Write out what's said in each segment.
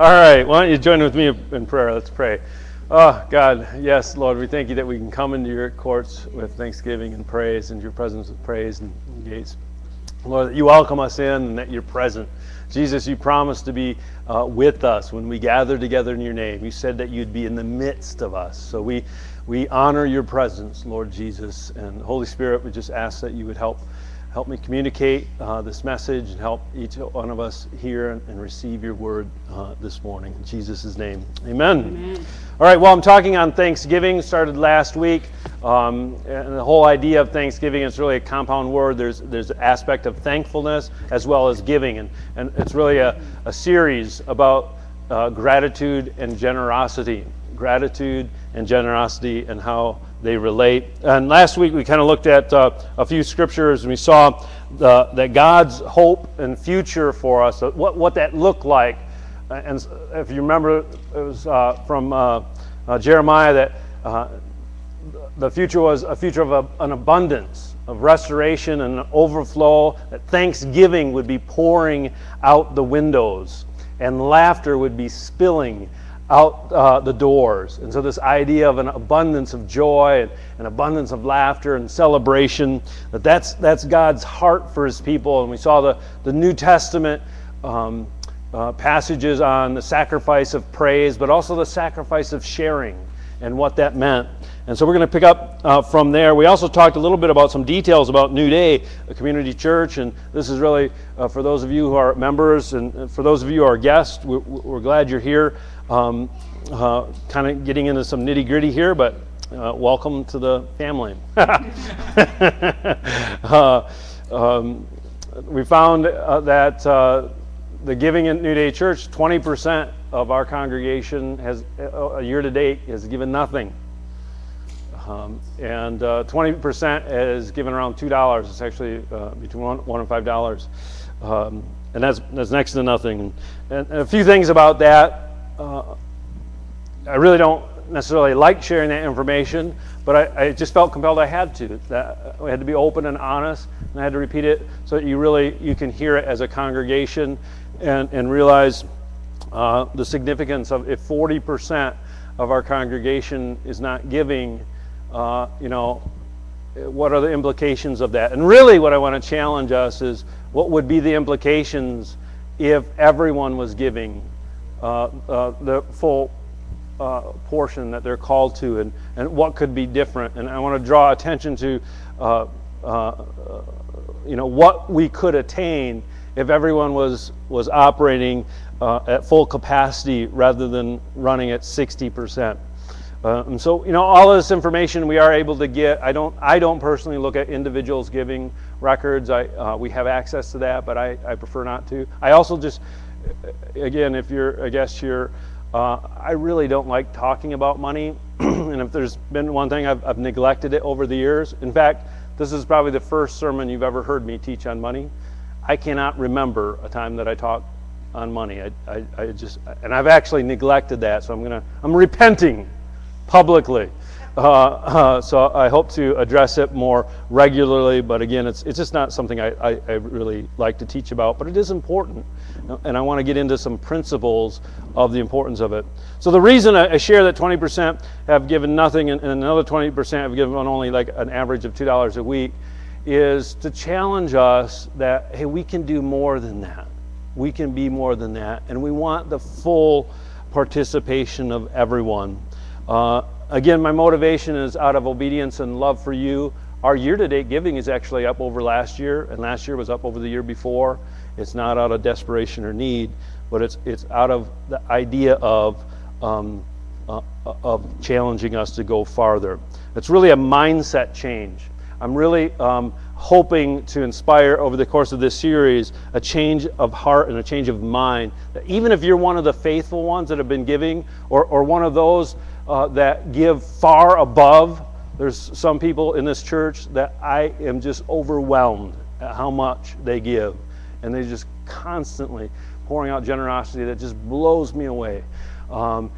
All right, why don't you join with me in prayer? Let's pray. Oh, God, yes, Lord, we thank you that we can come into your courts with thanksgiving and praise and your presence with praise and gates. Lord, that you welcome us in and that you're present. Jesus, you promised to be uh, with us when we gather together in your name. You said that you'd be in the midst of us. So we, we honor your presence, Lord Jesus. And Holy Spirit, we just ask that you would help help me communicate uh, this message and help each one of us hear and, and receive your word uh, this morning. In Jesus' name, amen. amen. All right, well, I'm talking on Thanksgiving, started last week. Um, and the whole idea of Thanksgiving is really a compound word. There's, there's an aspect of thankfulness as well as giving. And, and it's really a, a series about uh, gratitude and generosity. Gratitude and generosity and how they relate. And last week we kind of looked at uh, a few scriptures and we saw the, that God's hope and future for us, uh, what, what that looked like. And if you remember, it was uh, from uh, uh Jeremiah that uh, the future was a future of a, an abundance, of restoration and overflow, that thanksgiving would be pouring out the windows and laughter would be spilling out uh, the doors. And so, this idea of an abundance of joy and an abundance of laughter and celebration, that that's, that's God's heart for his people. And we saw the, the New Testament um, uh, passages on the sacrifice of praise, but also the sacrifice of sharing and what that meant. And so we're going to pick up uh, from there. We also talked a little bit about some details about New Day, a community church, and this is really uh, for those of you who are members and for those of you who are guests. We're, we're glad you're here. Um, uh, kind of getting into some nitty gritty here, but uh, welcome to the family. uh, um, we found uh, that uh, the giving at New Day Church, 20% of our congregation has, uh, a year to date, has given nothing. Um, and 20% is given around $2. It's actually between 1 one and $5. Um, and that's, that's next to nothing. And, and a few things about that uh, I really don't necessarily like sharing that information, but I, I, just felt compelled I had to. That I had to be open and honest, and I had to repeat it so that you really you can hear it as a congregation and, and realize uh, the significance of if 40% of our congregation is not giving, uh, you know, what are the implications of that? And really, what I want to challenge us is what would be the implications if everyone was giving the full uh, portion that they're called to and, and what could be different. And I want to draw attention to, uh, uh, you know, what we could attain if everyone was, was operating uh, at full capacity rather than running at 60%. Uh, and so, you know, all of this information we are able to get. I don't, I don't personally look at individuals giving records. I, uh, we have access to that, but I, I prefer not to. I also just again, if you're a guest here, uh, I really don't like talking about money. and if there's been one thing, I've, I've, neglected it over the years. In fact, this is probably the first sermon you've ever heard me teach on money. I cannot remember a time that I talked on money. I, I, I just, and I've actually neglected that, so I'm gonna, I'm repenting publicly. Uh, uh, so I hope to address it more regularly, but again, it's, it's just not something I, I, I really like to teach about, but it is important and I want to get into some principles of the importance of it. So the reason I share that 20% have given nothing and another 20% have given only like an average of $2 a week is to challenge us that, hey, we can do more than that. We can be more than that. And we want the full participation of everyone. Uh, again, my motivation is out of obedience and love for you. Our year to date giving is actually up over last year, and last year was up over the year before. It's not out of desperation or need, but it's, it's out of the idea of, um, uh, of challenging us to go farther. It's really a mindset change. I'm really um, hoping to inspire over the course of this series a change of heart and a change of mind. That Even if you're one of the faithful ones that have been giving, or, or one of those uh, that give far above, there's some people in this church that I am just overwhelmed at how much they give and they just constantly pouring out generosity that just blows me away. Um,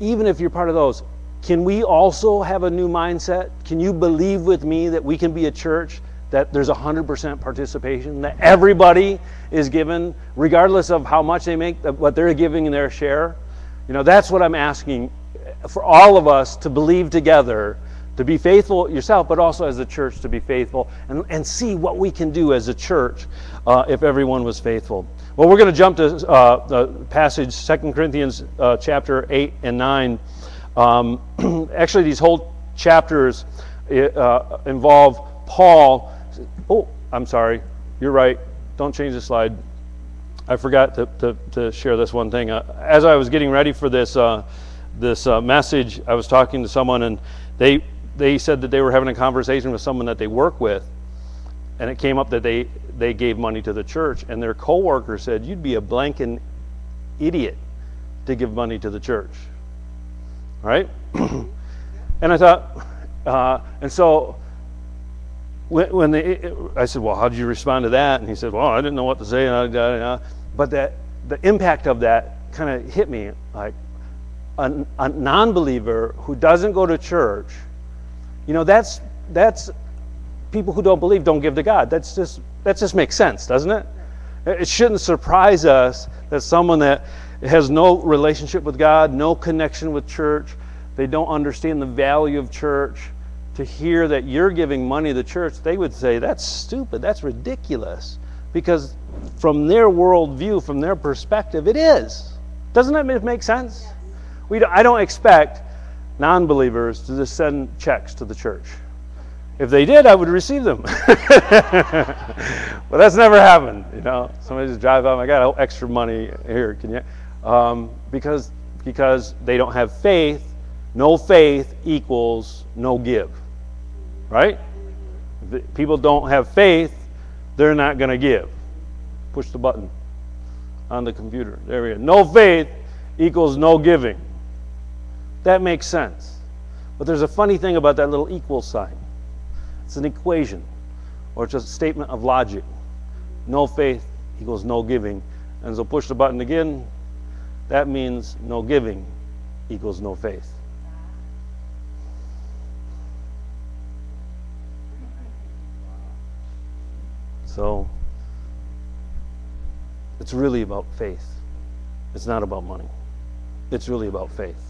even if you're part of those, can we also have a new mindset? Can you believe with me that we can be a church that there's 100% participation, that everybody is given, regardless of how much they make, what they're giving in their share. You know, that's what I'm asking for all of us to believe together, to be faithful yourself, but also as a church to be faithful and, and see what we can do as a church uh, if everyone was faithful. Well, we're going to jump to uh, the passage, 2 Corinthians uh, chapter 8 and 9. Um, actually, these whole chapters uh, involve Paul. Oh, I'm sorry. You're right. Don't change the slide. I forgot to, to, to share this one thing. Uh, as I was getting ready for this, uh, this message, I was talking to someone, and they, they said that they were having a conversation with someone that they work with, and it came up that they, they gave money to the church, and their coworker said, You'd be a blanking idiot to give money to the church. Right? and I thought, uh, and so when, when they, I said, well, how did you respond to that? And he said, well, I didn't know what to say. But that the impact of that kind of hit me like a, a non-believer who doesn't go to church. You know, that's that's people who don't believe don't give to God. That's just that just makes sense, doesn't it? It shouldn't surprise us that someone that has no relationship with God, no connection with church, they don't understand the value of church, to hear that you're giving money to the church, they would say, that's stupid, that's ridiculous. Because from their worldview, from their perspective, it is. Doesn't that make sense? We don't, I don't expect non believers to just send checks to the church. If they did, I would receive them. but that's never happened. You know, somebody just drive up, I got extra money here. Can you? Um, because because they don't have faith. No faith equals no give. Right? If people don't have faith, they're not going to give. Push the button on the computer. There we go. No faith equals no giving. That makes sense. But there's a funny thing about that little equal sign. It's an equation, or it's a statement of logic. No faith equals no giving. And so push the button again. That means no giving equals no faith. So it's really about faith. It's not about money. It's really about faith.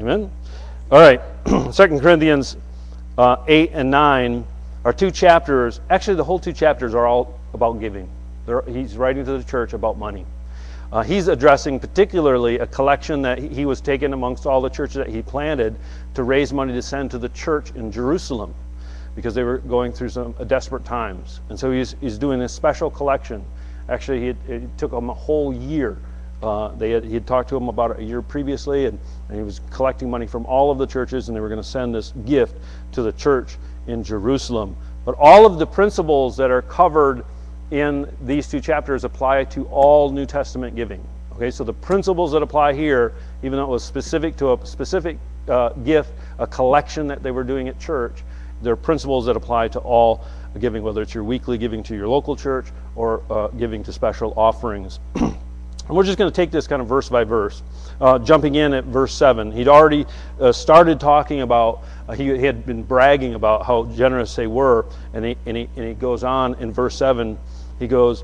Amen? All right. Second Corinthians uh, 8 and 9 are two chapters. Actually, the whole two chapters are all about giving. They're, he's writing to the church about money. Uh, he's addressing particularly a collection that he was taking amongst all the churches that he planted to raise money to send to the church in Jerusalem because they were going through some uh, desperate times. And so he's, he's doing this special collection. Actually, it, it took him a whole year. Uh, they had, he had talked to him about a year previously, and, and he was collecting money from all of the churches, and they were going to send this gift to the church in Jerusalem. But all of the principles that are covered in these two chapters apply to all New Testament giving. Okay, so the principles that apply here, even though it was specific to a specific uh, gift, a collection that they were doing at church, there are principles that apply to all giving, whether it's your weekly giving to your local church or uh, giving to special offerings. and we're just going to take this kind of verse by verse. Uh, jumping in at verse 7, he'd already uh, started talking about, uh, he, he, had been bragging about how generous they were, and he, and, he, and he goes on in verse 7, he goes,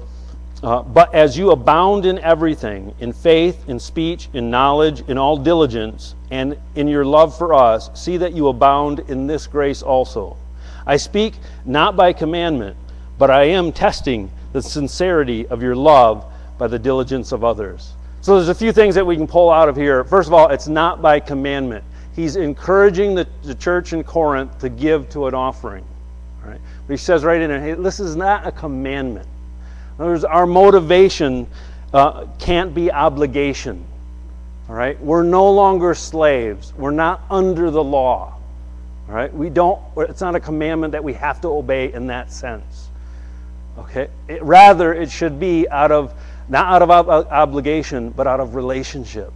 uh, but as you abound in everything, in faith, in speech, in knowledge, in all diligence, and in your love for us, see that you abound in this grace also. I speak not by commandment, but I am testing the sincerity of your love by the diligence of others. So there's a few things that we can pull out of here. First of all, it's not by commandment. He's encouraging the, the church in Corinth to give to an offering. Right? But he says right in there, hey, this is not a commandment. In other words, our motivation uh, can't be obligation. All right? We're no longer slaves. We're not under the law. All right? We don't, it's not a commandment that we have to obey in that sense. Okay? It, rather, it should be out of, not out of ob- obligation, but out of relationship.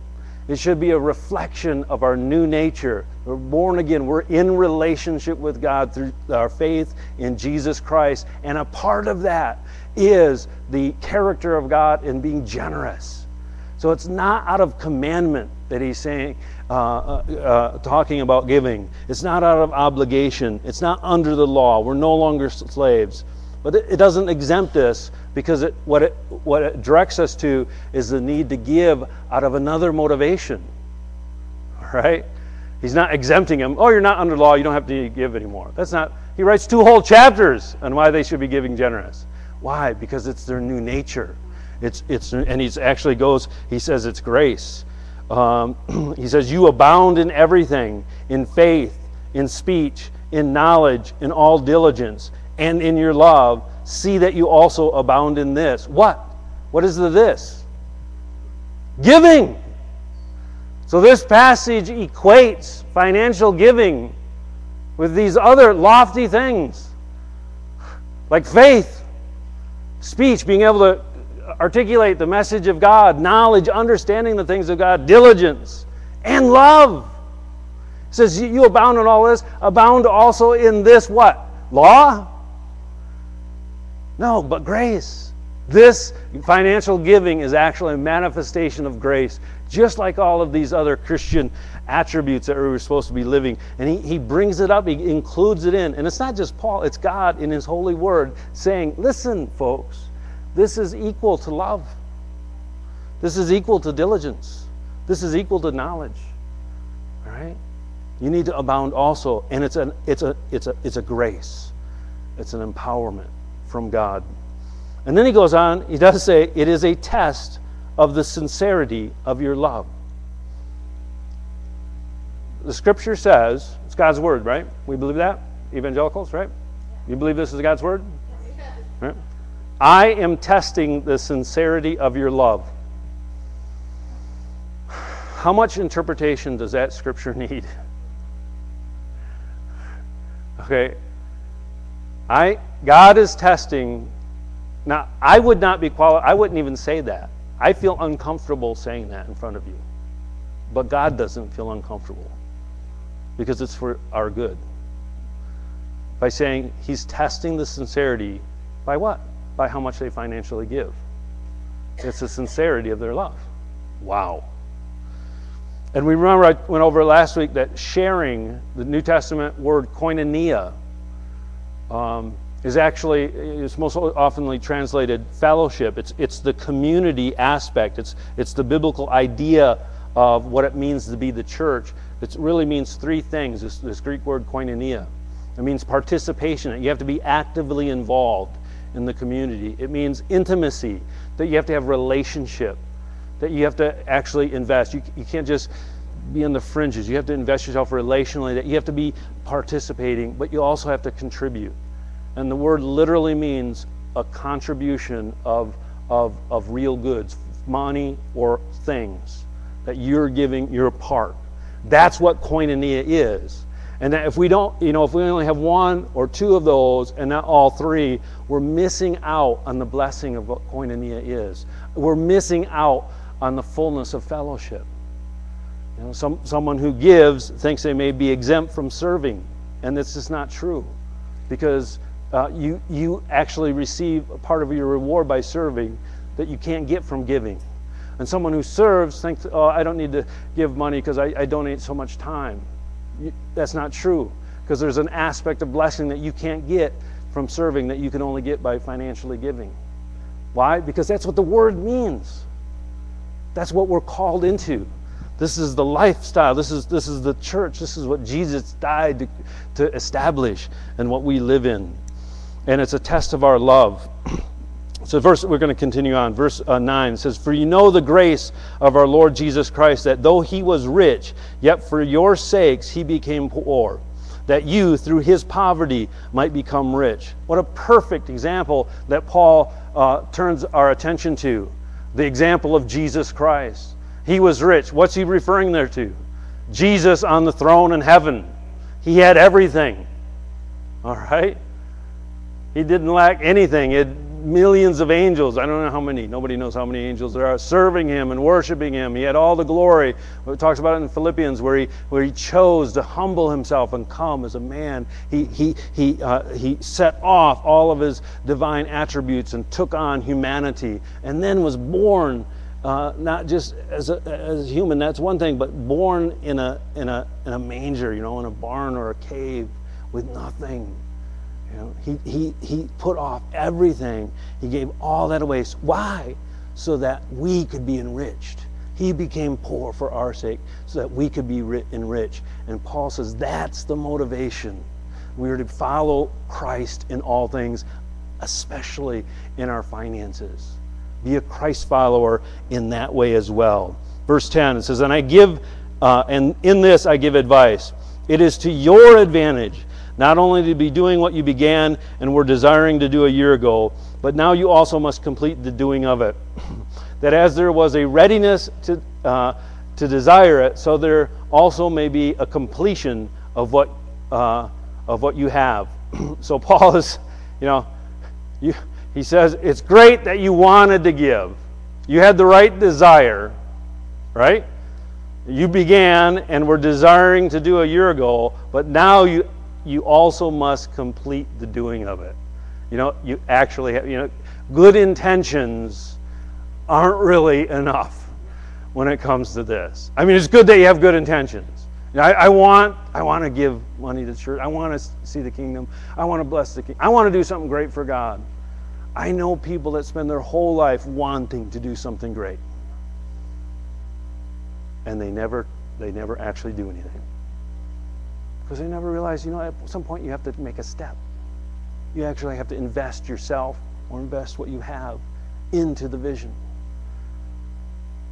It should be a reflection of our new nature. We're born again. We're in relationship with God through our faith in Jesus Christ. And a part of that is the character of God in being generous. So it's not out of commandment that he's saying, uh, uh, uh, talking about giving. It's not out of obligation, it's not under the law. We're no longer slaves. But it doesn't exempt us because it, what, it, what it directs us to is the need to give out of another motivation. Right? He's not exempting them. Oh, you're not under law, you don't have to give anymore. That's not, he writes two whole chapters on why they should be giving generous. Why? Because it's their new nature. It's, it's, and he actually goes, he says it's grace. Um, he says, You abound in everything, in faith, in speech, in knowledge, in all diligence, and in your love. See that you also abound in this. What? What is the this? Giving. So this passage equates financial giving with these other lofty things like faith, speech, being able to articulate the message of God, knowledge, understanding the things of God, diligence, and love. It says, You abound in all this, abound also in this what? Law? No, but grace. This financial giving is actually a manifestation of grace, just like all of these other Christian attributes that we were supposed to be living. And he, he brings it up, he includes it in. And it's not just Paul, it's God in his holy word saying, Listen, folks, this is equal to love. This is equal to diligence. This is equal to knowledge. All right? You need to abound also, and it's an it's a it's a it's a grace. It's an empowerment from God. And then he goes on, he does say, it is a test of the sincerity of your love. The scripture says, it's God's word, right? We believe that? Evangelicals, right? You believe this is God's word? Right? I am testing the sincerity of your love. How much interpretation does that scripture need? Okay. I God is testing now, I would not be qualified, I wouldn't even say that. I feel uncomfortable saying that in front of you. But God doesn't feel uncomfortable because it's for our good. By saying He's testing the sincerity by what? By how much they financially give. It's the sincerity of their love. Wow. And we remember I went over last week that sharing, the New Testament word koinonia, um, is actually is most oftenly translated fellowship. It's it's the community aspect. It's it's the biblical idea of what it means to be the church. It really means three things. This, this Greek word koinonia. It means participation. You have to be actively involved in the community. It means intimacy. That you have to have relationship. That you have to actually invest. You, you can't just be in the fringes. You have to invest yourself relationally. That you have to be participating, but you also have to contribute. And the word literally means a contribution of, of, of real goods, money or things, that you're giving your part. That's what koinonia is. And that if we don't, you know, if we only have one or two of those and not all three, we're missing out on the blessing of what koinonia is. We're missing out on the fullness of fellowship. You know, some, someone who gives thinks they may be exempt from serving, and this is not true. Because uh, you, you actually receive a part of your reward by serving that you can't get from giving. And someone who serves thinks, oh, I don't need to give money because I, I, donate so much time. You, that's not true because there's an aspect of blessing that you can't get from serving that you can only get by financially giving. Why? Because that's what the word means. That's what we're called into. This is the lifestyle. This is, this is the church. This is what Jesus died to, to establish and what we live in and it's a test of our love. So, verse we're going to continue on. Verse uh, nine says, "For you know the grace of our Lord Jesus Christ, that though he was rich, yet for your sakes he became poor, that you through his poverty might become rich." What a perfect example that Paul uh, turns our attention to. The example of Jesus Christ. He was rich. What's he referring there to? Jesus on the throne in heaven. He had everything. All right. He didn't lack anything. He had millions of angels. I don't know how many. Nobody knows how many angels there are serving him and worshiping him. He had all the glory. It talks about it in Philippians where he, where he chose to humble himself and come as a man. He, he, he, uh, he set off all of his divine attributes and took on humanity and then was born uh, not just as a, as a human, that's one thing, but born in a, in, a, in a manger, you know, in a barn or a cave with nothing. You know, he, he, he put off everything. He gave all that away. Why? So that we could be enriched. He became poor for our sake so that we could be enriched. And Paul says that's the motivation. We are to follow Christ in all things, especially in our finances. Be a Christ follower in that way as well. Verse 10 it says, And I give, uh, and in this I give advice. It is to your advantage not only to be doing what you began and were desiring to do a year ago, but now you also must complete the doing of it. that as there was a readiness to, uh, to desire it, so there also may be a completion of what, uh, of what you have. so Paul is, you know, you, he says, it's great that you wanted to give. You had the right desire, right? You began and were desiring to do a year ago, but now you, you also must complete the doing of it. You know, you actually have, you know, good intentions aren't really enough when it comes to this. I mean, it's good that you have good intentions. I, I, want, I want to give money to church. I want to see the kingdom. I want to bless the king. I want to do something great for God. I know people that spend their whole life wanting to do something great, and they never, they never actually do anything because they never realize. You know, at some point you have to make a step. You actually have to invest yourself or invest what you have into the vision.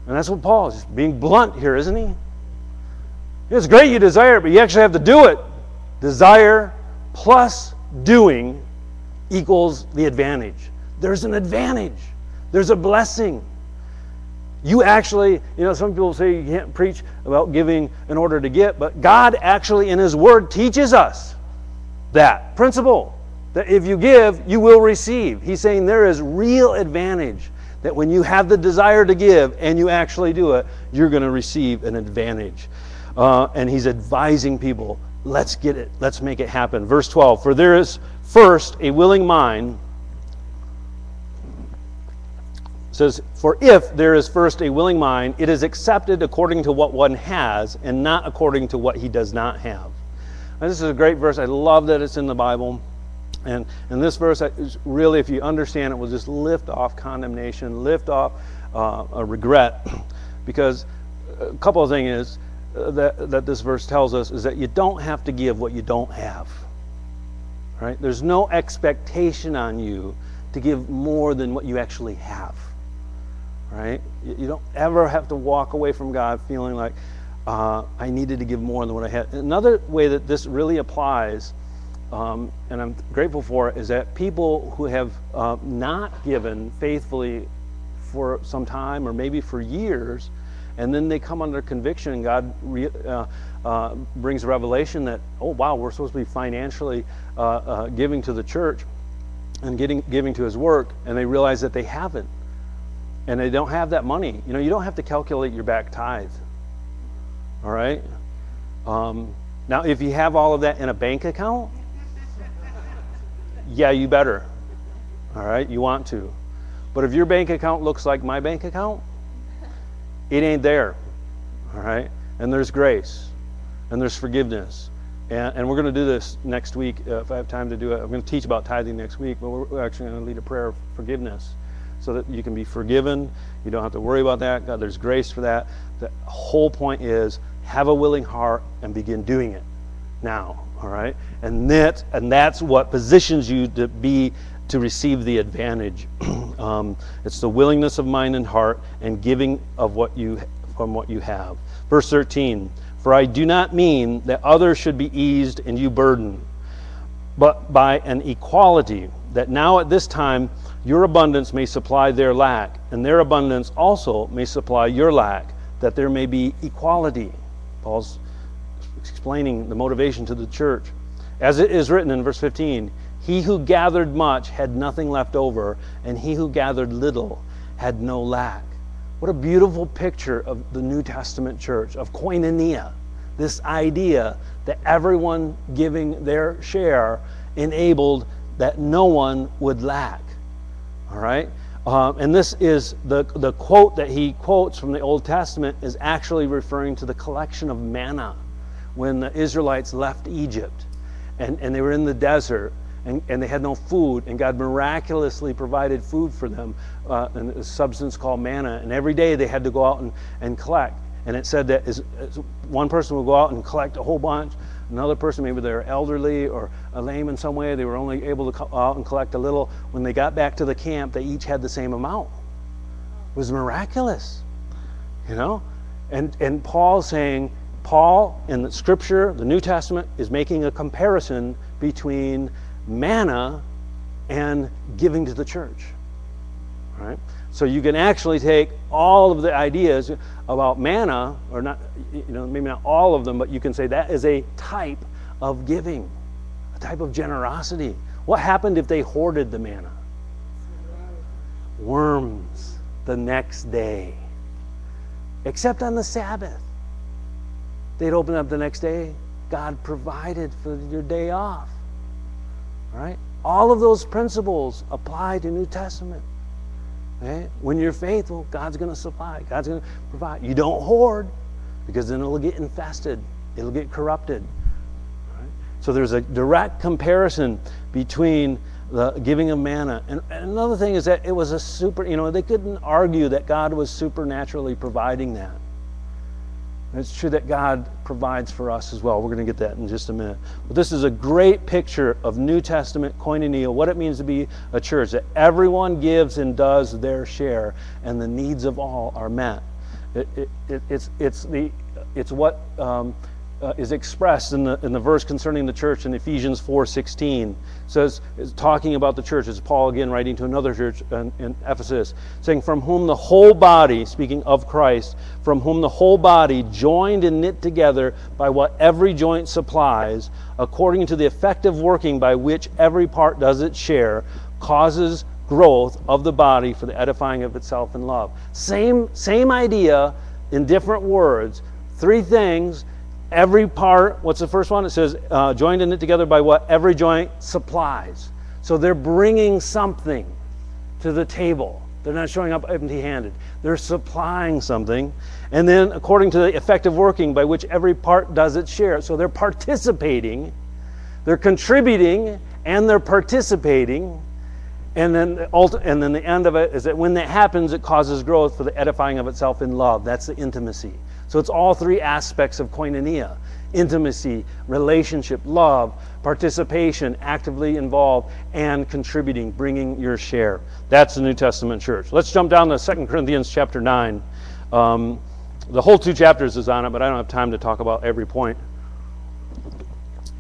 And that's what Paul is being blunt here, isn't he? It's great you desire, but you actually have to do it. Desire plus doing equals the advantage. There's an advantage, there's a blessing. You actually, you know, some people say you can't preach about giving in order to get, but God actually in His Word teaches us that principle that if you give, you will receive. He's saying there is real advantage that when you have the desire to give and you actually do it, you're going to receive an advantage. Uh, and he's advising people, let's get it, let's make it happen. Verse 12 For there is first a willing mind. Says, For if there is first a willing mind, it is accepted according to what one has and not according to what he does not have. This is a great verse. I love that it's in the Bible. And, and this verse, really, if you understand it, will just lift off condemnation, lift off uh, a regret. Because a couple of things is uh, that, that this verse tells us is that you don't have to give what you don't have. Right? There's no expectation on you to give more than what you actually have. Right? You don't ever have to walk away from God feeling like, uh, I needed to give more than what I had. Another way that this really applies um, and I'm grateful for, is that people who have uh, not given faithfully for some time or maybe for years, and then they come under conviction and God re, uh, uh, brings revelation that, oh, wow, we're supposed to be financially uh, uh, giving to the church and getting, giving to His work, and they realize that they haven't. And they don't have that money. You know, you don't have to calculate your back tithe. All right? Um, now, if you have all of that in a bank account, yeah, you better. All right, you want to. But if your bank account looks like my bank account, it ain't there. All right, and there's grace, and there's forgiveness. And, and we're going to do this next week uh, if I have time to do it. I'm going to teach about tithing next week, but we're actually going to lead a prayer of forgiveness so that you can be forgiven. You don't have to worry about that. God, there's grace for that. The whole point is have a willing heart and begin doing it now all right and that and that's what positions you to be to receive the advantage um, it's the willingness of mind and heart and giving of what you from what you have verse 13 for i do not mean that others should be eased and you burdened but by an equality that now at this time your abundance may supply their lack and their abundance also may supply your lack that there may be equality paul's explaining the motivation to the church. As it is written in verse 15, he who gathered much had nothing left over, and he who gathered little had no lack. What a beautiful picture of the New Testament church, of koinonia. This idea that everyone giving their share enabled that no one would lack. All right? Um, and this is the, the quote that he quotes from the Old Testament is actually referring to the collection of manna when the Israelites left Egypt and, and they were in the desert and, and they had no food, and God miraculously provided food for them, uh, and a substance called manna. And every day they had to go out and, and collect. And it said that one person would go out and collect a whole bunch, another person, maybe they're elderly or lame in some way, they were only able to go out and collect a little. When they got back to the camp, they each had the same amount. It was miraculous, you know? And, and Paul saying, Paul in the scripture, the New Testament, is making a comparison between manna and giving to the church. Right? So you can actually take all of the ideas about manna, or not, you know, maybe not all of them, but you can say that is a type of giving, a type of generosity. What happened if they hoarded the manna? Worms the next day, except on the Sabbath. They'd open up the next day. God provided for your day off. Right? All of those principles apply to New Testament. When you're faithful, God's going to supply. God's going to provide. You don't hoard because then it'll get infested. It'll get corrupted. Right? So there's a direct comparison between the giving of manna. And another thing is that it was a super, you know, they couldn't argue that God was supernaturally providing that. It's true that God provides for us as well. We're going to get that in just a minute. But this is a great picture of New Testament koinonia, what it means to be a church, that everyone gives and does their share, and the needs of all are met. It, it, it, it's, it's, the, it's what um, uh, is expressed in the, in the verse concerning the church in Ephesians 4.16. says, talking about the church, is Paul again writing to another church in, in Ephesus, saying, From whom the whole body, speaking of Christ, from whom the whole body, joined and knit together by what every joint supplies, according to the effective working by which every part does its share, causes growth of the body for the edifying of itself in love. Same, same idea in different words. Three things Every part, what's the first one? It says, uh, joined and knit together by what every joint supplies. So they're bringing something to the table. They're not showing up empty handed. They're supplying something. And then, according to the effective working by which every part does its share. So they're participating, they're contributing, and they're participating. And then, the and then the end of it is that when that happens, it causes growth for the edifying of itself in love. That's the intimacy. So it's all three aspects of koinonia intimacy, relationship, love, participation, actively involved, and contributing, bringing your share. That's the New Testament church. Let's jump down to 2 Corinthians chapter 9. Um, the whole two chapters is on it, but I don't have time to talk about every point.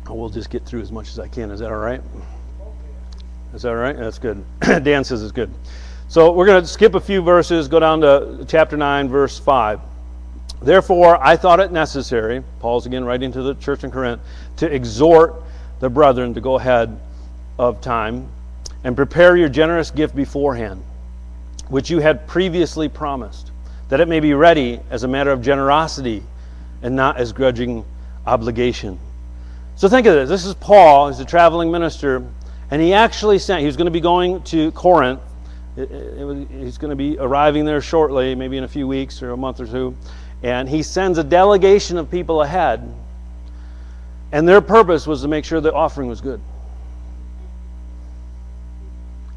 We'll just get through as much as I can. Is that all right? Is that all right? That's good. Dan says it's good. So we're going to skip a few verses, go down to chapter 9, verse 5. Therefore, I thought it necessary, Paul's again writing to the church in Corinth, to exhort the brethren to go ahead of time and prepare your generous gift beforehand, which you had previously promised, that it may be ready as a matter of generosity and not as grudging obligation. So think of this. This is Paul, he's a traveling minister, and he actually sent, he was going to be going to Corinth. It, it, it, he's going to be arriving there shortly, maybe in a few weeks or a month or two. And he sends a delegation of people ahead, and their purpose was to make sure the offering was good.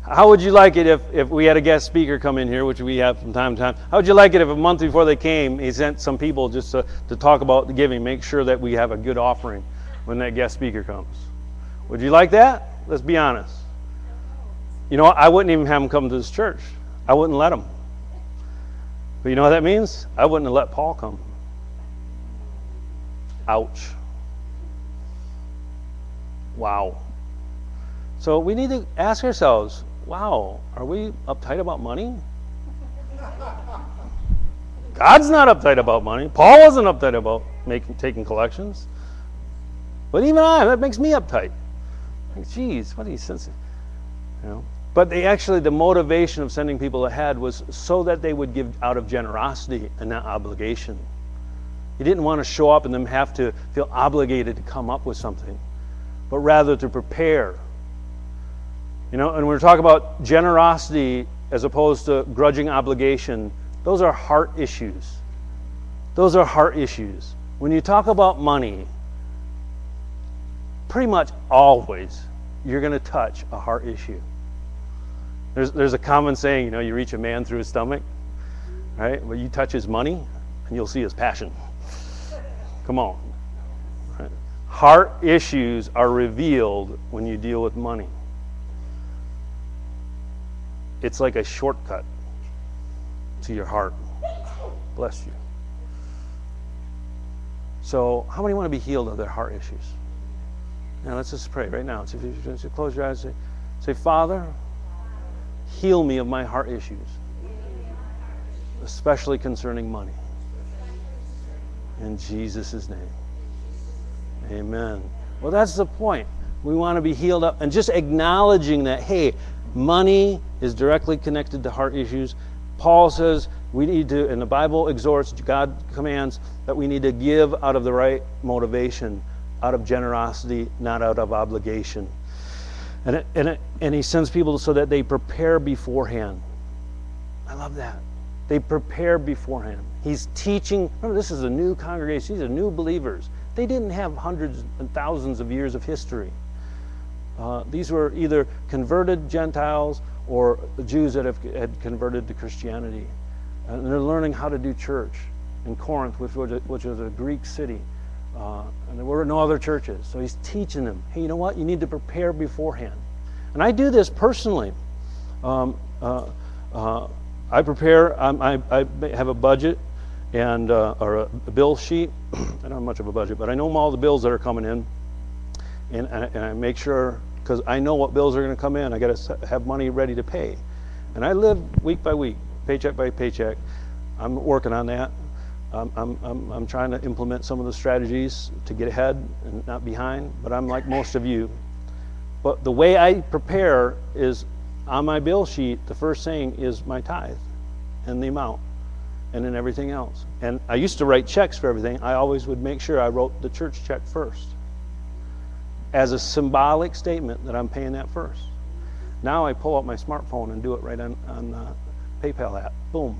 How would you like it if, if we had a guest speaker come in here, which we have from time to time? How would you like it if a month before they came, he sent some people just to, to talk about the giving, make sure that we have a good offering when that guest speaker comes? Would you like that? Let's be honest. You know, I wouldn't even have them come to this church. I wouldn't let them. But you know what that means? I wouldn't have let Paul come. Ouch. Wow. So we need to ask ourselves wow, are we uptight about money? God's not uptight about money. Paul wasn't uptight about making, taking collections. But even I, that makes me uptight. Like, geez, what are you sensitive? You know? But they actually, the motivation of sending people ahead was so that they would give out of generosity and not obligation. He didn't want to show up and them have to feel obligated to come up with something, but rather to prepare. You know, and we're talking about generosity as opposed to grudging obligation, those are heart issues. Those are heart issues. When you talk about money, pretty much always you're going to touch a heart issue. There's, there's a common saying, you know, you reach a man through his stomach, right? But you touch his money and you'll see his passion. Come on. Right? Heart issues are revealed when you deal with money. It's like a shortcut to your heart. Bless you. So, how many want to be healed of their heart issues? Now, let's just pray right now. So, if you just close your eyes say, say, Father, heal me of my heart issues, especially concerning money. In Jesus' name. Amen. Well, that's the point. We want to be healed up and just acknowledging that, hey, money is directly connected to heart issues. Paul says we need to, and the Bible exhorts, God commands that we need to give out of the right motivation, out of generosity, not out of obligation. And, it, and, it, and he sends people so that they prepare beforehand. I love that. They prepare beforehand. He's teaching. Remember, this is a new congregation. These are new believers. They didn't have hundreds and thousands of years of history. Uh, these were either converted Gentiles or Jews that have, had converted to Christianity. And they're learning how to do church in Corinth, which was a, which was a Greek city. Uh, and there were no other churches. So he's teaching them hey, you know what? You need to prepare beforehand. And I do this personally. Um, uh, uh I prepare, I, I, have a budget and uh, or a, a, bill sheet. I don't have much of a budget, but I know all the bills that are coming in. And, and, I, and I make sure, because I know what bills are going to come in, I got to have money ready to pay. And I live week by week, paycheck by paycheck. I'm working on that. I'm, I'm, I'm, trying to implement some of the strategies to get ahead and not behind, but I'm like most of you. But the way I prepare is on my bill sheet, the first thing is my tithe and the amount and then everything else. And I used to write checks for everything. I always would make sure I wrote the church check first as a symbolic statement that I'm paying that first. Now I pull out my smartphone and do it right on, on the PayPal app. Boom.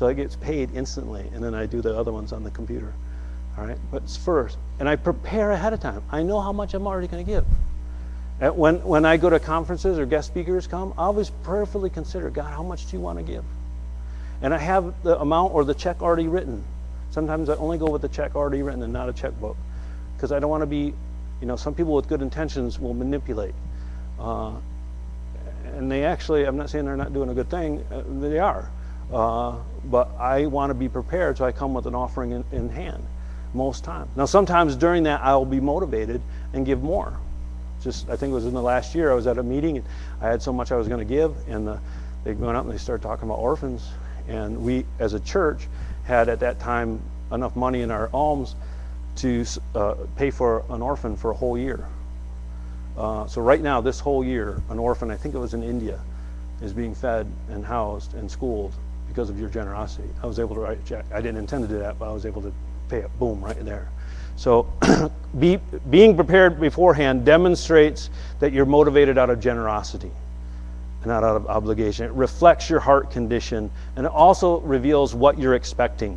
So it gets paid instantly, and then I do the other ones on the computer. All right, but it's first, and I prepare ahead of time. I know how much I'm already going to give. And when when I go to conferences or guest speakers come, I always prayerfully consider, God, how much do you want to give? And I have the amount or the check already written. Sometimes I only go with the check already written and not a checkbook, because I don't want to be, you know, some people with good intentions will manipulate. Uh, and they actually, I'm not saying they're not doing a good thing, uh, they are. Uh, but I want to be prepared, so I come with an offering in, in hand most times. Now, sometimes during that, I'll be motivated and give more. Just, I think it was in the last year, I was at a meeting and I had so much I was going to give, and the, they went up and they started talking about orphans. And we, as a church, had at that time enough money in our alms to uh, pay for an orphan for a whole year. Uh, so right now, this whole year, an orphan, I think it was in India, is being fed and housed and schooled because of your generosity. I was able to write a check. I didn't intend to do that, but I was able to pay it, boom, right there. So be, being prepared beforehand demonstrates that you're motivated out of generosity and not out of obligation. It reflects your heart condition and it also reveals what you're expecting.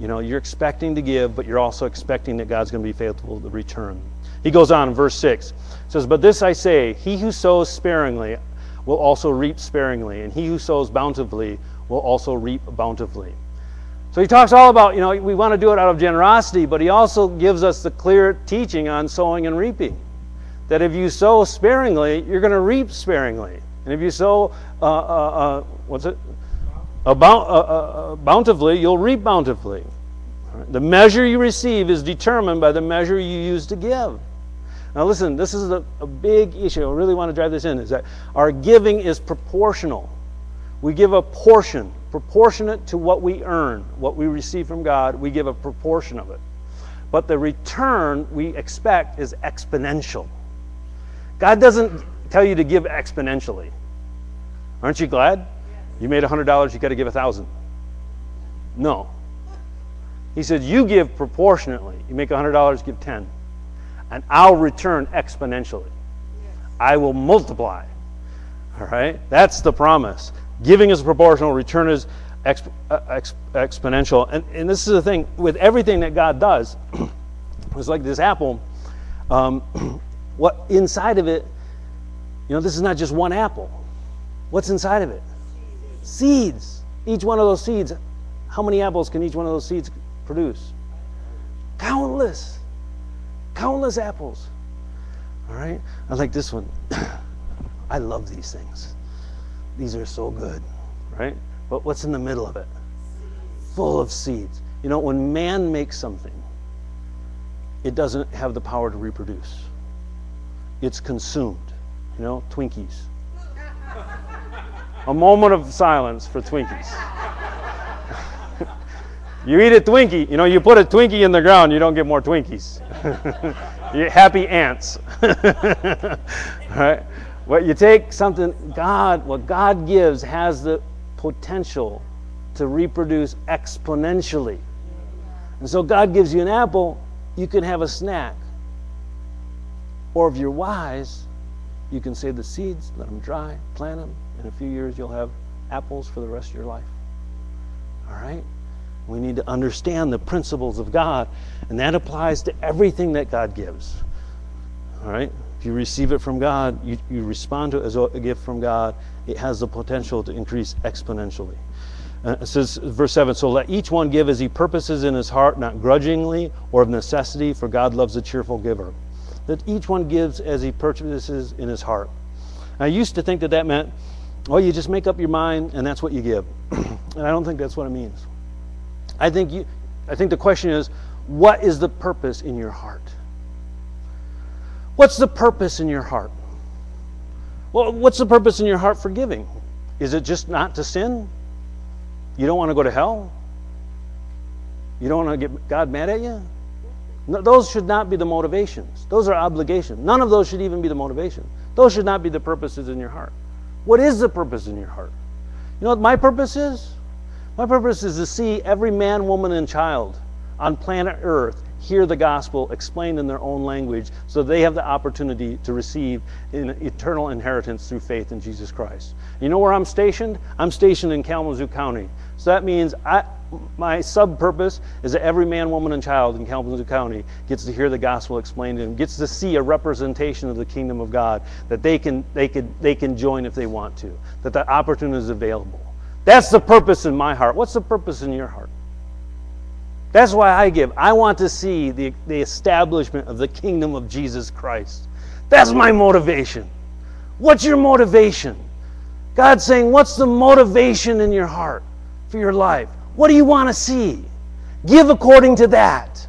You know, you're expecting to give, but you're also expecting that God's going to be faithful to return. He goes on in verse 6. says, But this I say, he who sows sparingly will also reap sparingly, and he who sows bountifully will also reap bountifully. So he talks all about, you know, we want to do it out of generosity, but he also gives us the clear teaching on sowing and reaping. That if you sow sparingly, you're going to reap sparingly. And if you sow, uh, uh, uh, what's it? About, uh, uh, uh, bountifully, you'll reap bountifully. Right? The measure you receive is determined by the measure you use to give. Now, listen, this is a, a big issue. I really want to drive this in is that our giving is proportional. We give a portion, proportionate to what we earn, what we receive from God, we give a proportion of it. But the return we expect is exponential. God doesn't tell you to give exponentially. Aren't you glad? You made $100, you got to give 1000 No. He said, You give proportionately. You make $100, give 10 And I'll return exponentially. I will multiply. All right? That's the promise. Giving is proportional, return is exp- uh, exp- exponential. And, and this is the thing with everything that God does, it's like this apple. Um, what inside of it, you know, this is not just one apple. What's inside of it? Seeds. Each one of those seeds, how many apples can each one of those seeds produce? Countless. Countless apples. All right? I like this one. I love these things. These are so good, right? But what's in the middle of it? Full of seeds. You know, when man makes something, it doesn't have the power to reproduce. It's consumed. You know, Twinkies. A moment of silence for Twinkies. you eat a Twinkie, you know, you put a Twinkie in the ground, you don't get more Twinkies. happy ants. Right? What you take something, God, what God gives has the potential to reproduce exponentially. And so God gives you an apple, you can have a snack. Or if you're wise, you can save the seeds, let them dry, plant them. In a few years, you'll have apples for the rest of your life. All right? We need to understand the principles of God, and that applies to everything that God gives. All right? If you receive it from God, you, you respond to it as a gift from God, it has the potential to increase exponentially. Uh, it says, verse 7 So let each one give as he purposes in his heart, not grudgingly or of necessity, for God loves a cheerful giver. That each one gives as he purposes in his heart. I used to think that that meant, well, you just make up your mind and that's what you give. and I don't think that's what it means. I think, you, I think the question is, what is the purpose in your heart? What's the purpose in your heart? Well, what's the purpose in your heart for giving? Is it just not to sin? You don't want to go to hell? You don't want to get God mad at you? No, those should not be the motivations. Those are obligations. None of those should even be the motivation. Those should not be the purposes in your heart. What is the purpose in your heart? You know what my purpose is? My purpose is to see every man, woman, and child on planet Earth hear the gospel explained in their own language so they have the opportunity to receive an eternal inheritance through faith in Jesus Christ. You know where I'm stationed? I'm stationed in Kalamazoo County. So that means I, my sub purpose is that every man, woman, and child in Kalamazoo County gets to hear the gospel explained to them, gets to see a representation of the kingdom of God that they can, they can, they can join if they want to, that the opportunity is available. That's the purpose in my heart. What's the purpose in your heart? That's why I give. I want to see the, the establishment of the kingdom of Jesus Christ. That's my motivation. What's your motivation? God's saying, What's the motivation in your heart for your life? What do you want to see? Give according to that.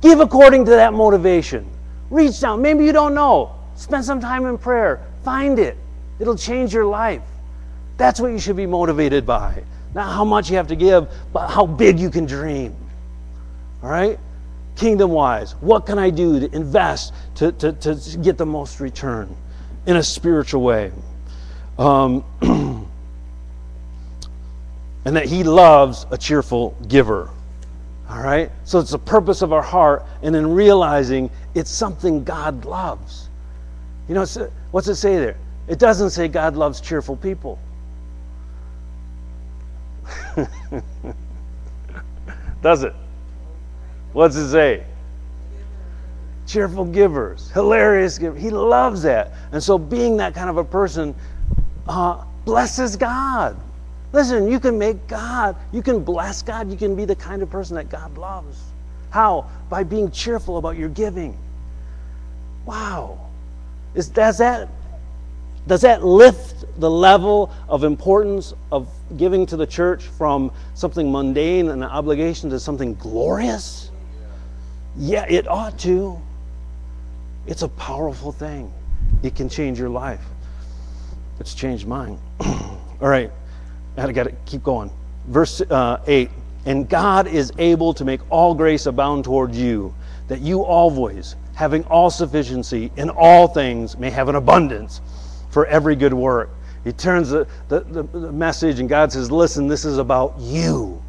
Give according to that motivation. Reach down. Maybe you don't know. Spend some time in prayer. Find it. It'll change your life. That's what you should be motivated by. Not how much you have to give, but how big you can dream. All right? Kingdom wise, what can I do to invest to, to, to get the most return in a spiritual way? Um, and that He loves a cheerful giver. All right? So it's the purpose of our heart, and in realizing it's something God loves. You know, what's it say there? It doesn't say God loves cheerful people. Does it? What's it say? Cheerful givers, hilarious givers. He loves that. And so, being that kind of a person uh, blesses God. Listen, you can make God, you can bless God, you can be the kind of person that God loves. How? By being cheerful about your giving. Wow. Is, does that does that lift the level of importance of giving to the church from something mundane and an obligation to something glorious? Yeah, it ought to. It's a powerful thing. It can change your life. It's changed mine. All right, I got to keep going. Verse uh, 8 And God is able to make all grace abound toward you, that you always, having all sufficiency in all things, may have an abundance for every good work. He turns the, the, the, message, and God says, Listen, this is about you.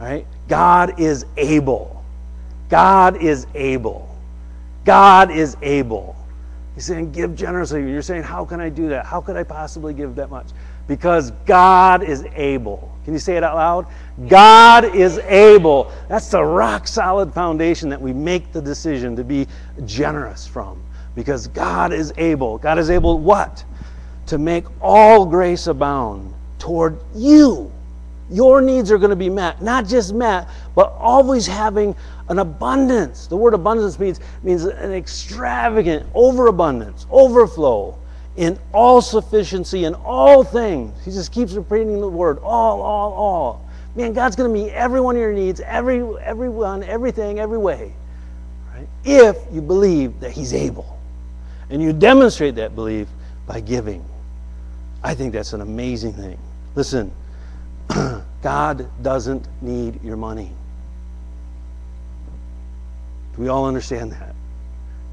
All right? God is able. God is able. God is able. He's saying, Give generously. You're saying, How can I do that? How could I possibly give that much? Because God is able. Can you say it out loud? God is able. That's the rock solid foundation that we make the decision to be generous from. Because God is able. God is able what? To make all grace abound toward you. Your needs are going to be met. Not just met, but always having an abundance. The word abundance means, means an extravagant, overabundance, overflow in all sufficiency in all things. He just keeps repeating the word all, all, all. Man, God's going to meet every one of your needs, every, everyone, everything, every way. Right? If you believe that He's able. And you demonstrate that belief by giving. I think that's an amazing thing. Listen, God doesn't need your money. Do we all understand that?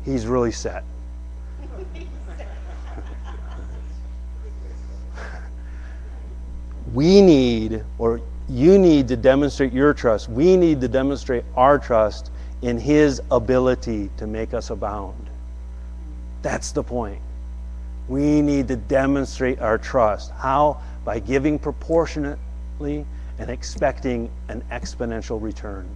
He's really set. we need, or you need to demonstrate your trust. We need to demonstrate our trust in His ability to make us abound. That's the point. We need to demonstrate our trust. How? By giving proportionately and expecting an exponential return.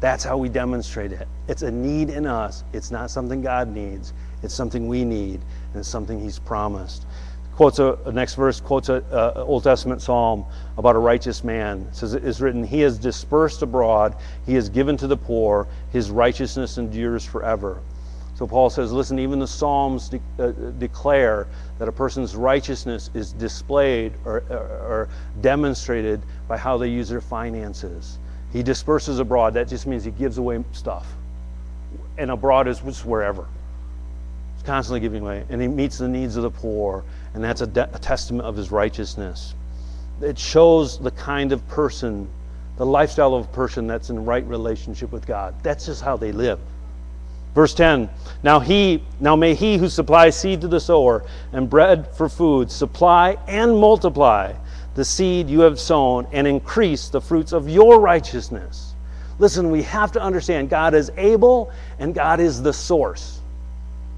That's how we demonstrate it. It's a need in us. It's not something God needs. It's something we need, and it's something He's promised quotes a, next verse quotes an Old Testament psalm about a righteous man. It says it is written, "He has dispersed abroad; he has given to the poor. His righteousness endures forever." So Paul says, "Listen, even the Psalms de- uh, declare that a person's righteousness is displayed or, or, or demonstrated by how they use their finances." He disperses abroad. That just means he gives away stuff, and abroad is wherever He's constantly giving away, and he meets the needs of the poor, and that's a, de- a, testament of his righteousness. It shows the kind of person, the lifestyle of a person that's in right relationship with God. That's just how they live. Verse 10 Now he now may he who supplies seed to the sower and bread for food supply and multiply the seed you have sown and increase the fruits of your righteousness. Listen, we have to understand God is able and God is the source.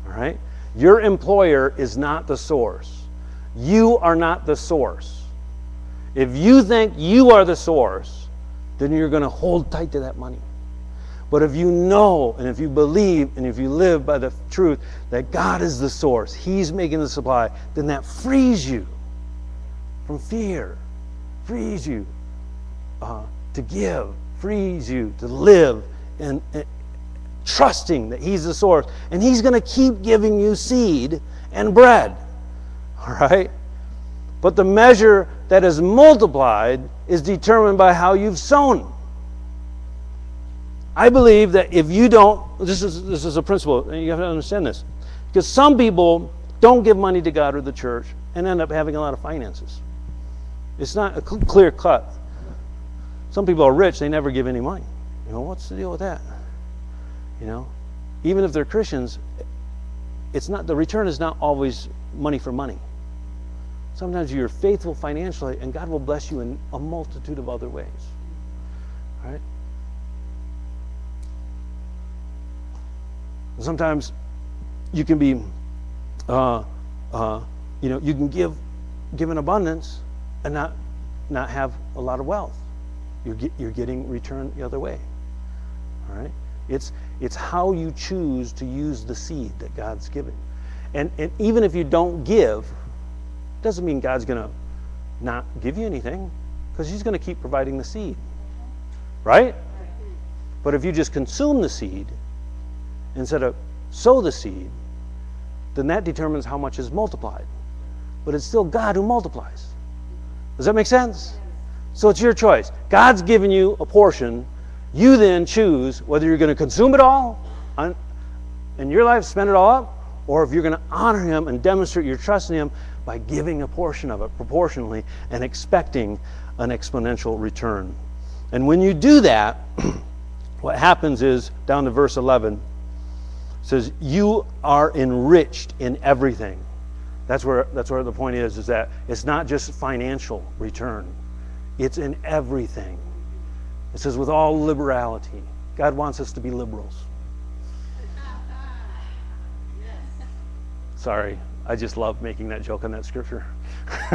All right? Your employer is not the source. You are not the source. If you think you are the source, then you're going to hold tight to that money. But if you know and if you believe and if you live by the truth that God is the source, He's making the supply, then that frees you from fear, frees you uh, to give, frees you to live and, trusting that He's the source. And He's going to keep giving you seed and bread. All right? But the measure that is multiplied is determined by how you've sown. I believe that if you don't, this is, this is a principle, and you have to understand this. Because some people don't give money to God or the church and end up having a lot of finances. It's not a clear cut. Some people are rich, they never give any money. You know, what's the deal with that? You know, even if they're Christians, it's not the return is not always money for money. Sometimes you're faithful financially, and God will bless you in a multitude of other ways. Right? Sometimes you can be, uh, uh, you know, you can give, give in abundance, and not, not have a lot of wealth. You're, get, you're getting return the other way. All right. It's it's how you choose to use the seed that God's given. And, and even if you don't give, doesn't mean God's going to not give you anything because He's going to keep providing the seed. Right? But if you just consume the seed instead of sow the seed, then that determines how much is multiplied. But it's still God who multiplies. Does that make sense? So it's your choice. God's given you a portion you then choose whether you're going to consume it all in your life, spend it all up, or if you're going to honor Him and demonstrate your trust in Him by giving a portion of it proportionally and expecting an exponential return. And when you do that, what happens is, down to verse 11, says, You are enriched in everything. That's where, that's where the point is, is that it's not just financial return, it's in everything. It says, with all liberality. God wants us to be liberals. Sorry, I just love making that joke on that scripture.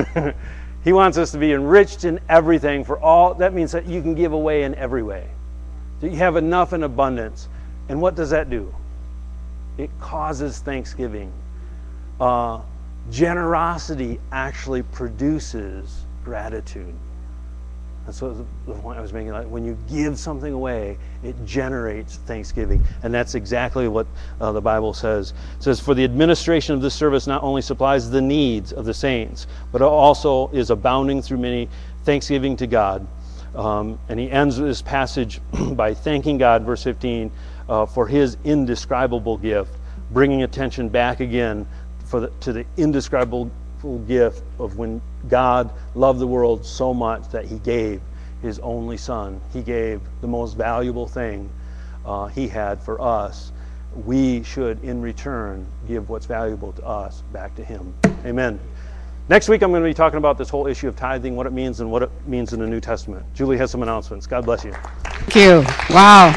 he wants us to be enriched in everything for all. That means that you can give away in every way. That you have enough in abundance. And what does that do? It causes thanksgiving. Uh, generosity actually produces gratitude. That's what the point I was making. Like when you give something away, it generates thanksgiving, and that's exactly what uh, the Bible says. It says, "For the administration of this service not only supplies the needs of the saints, but also is abounding through many thanksgiving to God." Um, and he ends this passage by thanking God, verse 15, uh, for His indescribable gift, bringing attention back again the, to the indescribable gift of when God loved the world so much that he gave his only son. He gave the most valuable thing uh, he had for us. We should, in return, give what's valuable to us back to him. Amen. Next week, I'm going to be talking about this whole issue of tithing, what it means, and what it means in the New Testament. Julie has some announcements. God bless you. Thank you. Wow.